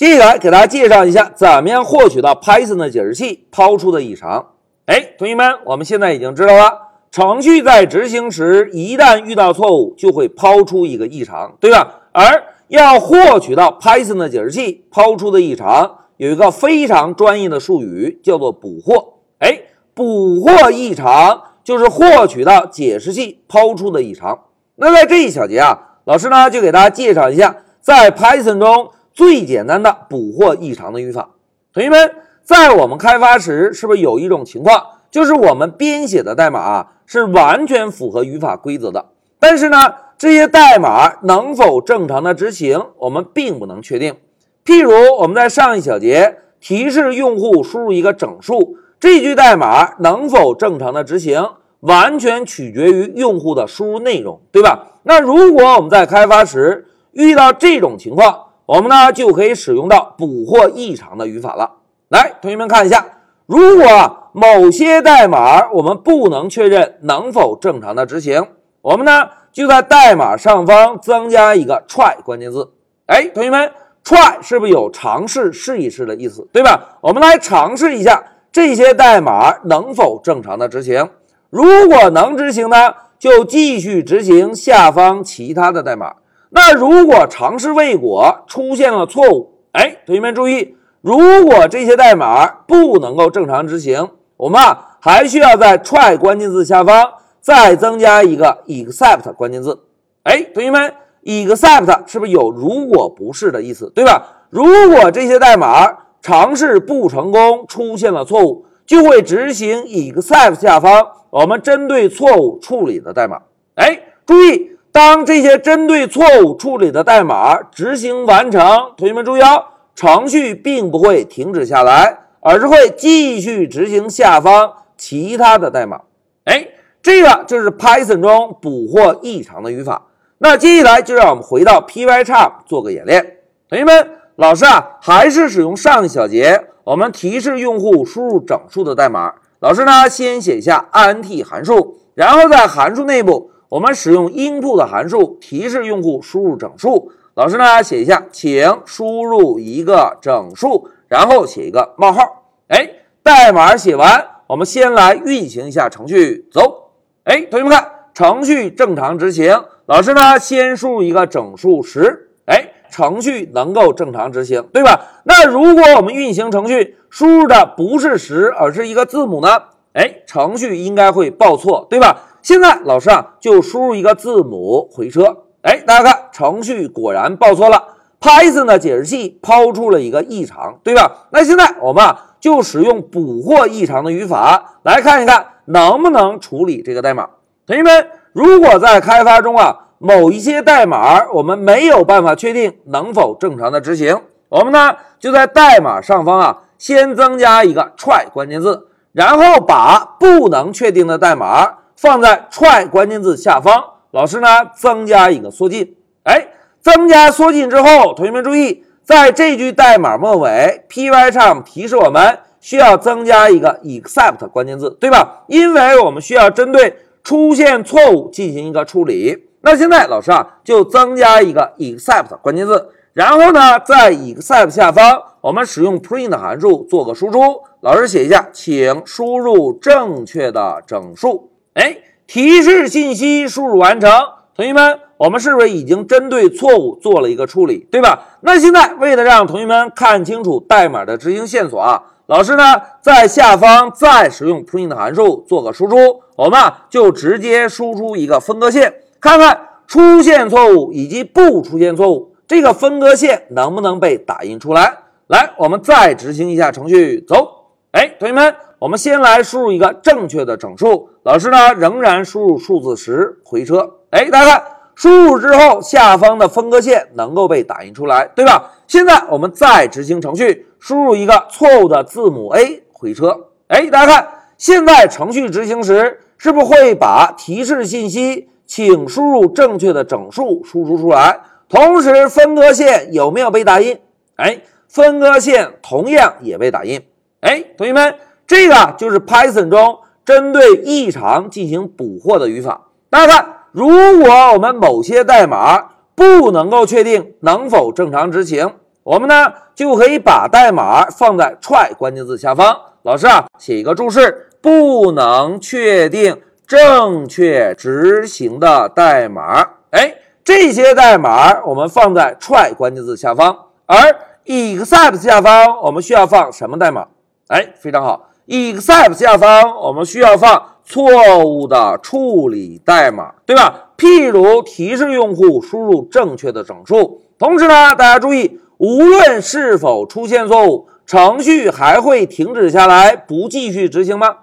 接下来给大家介绍一下怎么样获取到 Python 的解释器抛出的异常。哎，同学们，我们现在已经知道了，程序在执行时一旦遇到错误，就会抛出一个异常，对吧？而要获取到 Python 的解释器抛出的异常，有一个非常专业的术语，叫做捕获。哎，捕获异常就是获取到解释器抛出的异常。那在这一小节啊，老师呢就给大家介绍一下，在 Python 中最简单的捕获异常的语法。同学们，在我们开发时，是不是有一种情况，就是我们编写的代码啊是完全符合语法规则的，但是呢，这些代码能否正常的执行，我们并不能确定。譬如我们在上一小节提示用户输入一个整数，这句代码能否正常的执行？完全取决于用户的输入内容，对吧？那如果我们在开发时遇到这种情况，我们呢就可以使用到捕获异常的语法了。来，同学们看一下，如果某些代码我们不能确认能否正常的执行，我们呢就在代码上方增加一个 try 关键字。哎，同学们，try 是不是有尝试、试一试的意思，对吧？我们来尝试一下这些代码能否正常的执行。如果能执行呢，就继续执行下方其他的代码。那如果尝试未果，出现了错误，哎，同学们注意，如果这些代码不能够正常执行，我们啊还需要在 try 关键字下方再增加一个 except 关键字。哎，同学们，except 是不是有如果不是的意思，对吧？如果这些代码尝试不成功，出现了错误，就会执行 except 下方。我们针对错误处理的代码，哎，注意，当这些针对错误处理的代码执行完成，同学们注意哦，程序并不会停止下来，而是会继续执行下方其他的代码。哎，这个就是 Python 中捕获异常的语法。那接下来就让我们回到 Pycharm 做个演练。同学们，老师啊，还是使用上一小节我们提示用户输入整数的代码。老师呢，先写下 int 函数，然后在函数内部，我们使用 input 函数提示用户输入整数。老师呢，写一下，请输入一个整数，然后写一个冒号。哎，代码写完，我们先来运行一下程序，走。哎，同学们看，程序正常执行。老师呢，先输入一个整数十。哎。程序能够正常执行，对吧？那如果我们运行程序输入的不是十，而是一个字母呢？哎，程序应该会报错，对吧？现在老师啊就输入一个字母回车，哎，大家看，程序果然报错了，Python 的解释器抛出了一个异常，对吧？那现在我们啊就使用捕获异常的语法来看一看能不能处理这个代码。同学们，如果在开发中啊。某一些代码我们没有办法确定能否正常的执行，我们呢就在代码上方啊先增加一个 try 关键字，然后把不能确定的代码放在 try 关键字下方。老师呢增加一个缩进，哎，增加缩进之后，同学们注意，在这句代码末尾，Pycharm 提示我们需要增加一个 except 关键字，对吧？因为我们需要针对出现错误进行一个处理。那现在老师啊，就增加一个 except 关键字，然后呢，在 except 下方，我们使用 print 函数做个输出。老师写一下，请输入正确的整数。哎，提示信息输入完成。同学们，我们是不是已经针对错误做了一个处理，对吧？那现在为了让同学们看清楚代码的执行线索啊，老师呢在下方再使用 print 函数做个输出，我们啊就直接输出一个分割线。看看出现错误以及不出现错误，这个分割线能不能被打印出来？来，我们再执行一下程序，走。哎，同学们，我们先来输入一个正确的整数。老师呢，仍然输入数字十，回车。哎，大家看，输入之后下方的分割线能够被打印出来，对吧？现在我们再执行程序，输入一个错误的字母 a，回车。哎，大家看，现在程序执行时是不是会把提示信息？请输入正确的整数输出出来，同时分割线有没有被打印？哎，分割线同样也被打印。哎，同学们，这个就是 Python 中针对异常进行捕获的语法。大家看，如果我们某些代码不能够确定能否正常执行，我们呢就可以把代码放在 try 关键字下方。老师啊，写一个注释：不能确定正确执行的代码。哎，这些代码我们放在 try 关键字下方，而 except 下方我们需要放什么代码？哎，非常好，except 下方我们需要放错误的处理代码，对吧？譬如提示用户输入正确的整数。同时呢，大家注意，无论是否出现错误，程序还会停止下来不继续执行吗？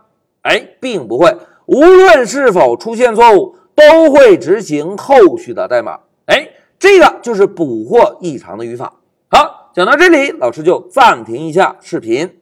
哎，并不会。无论是否出现错误，都会执行后续的代码。哎，这个就是捕获异常的语法。好。讲到这里，老师就暂停一下视频。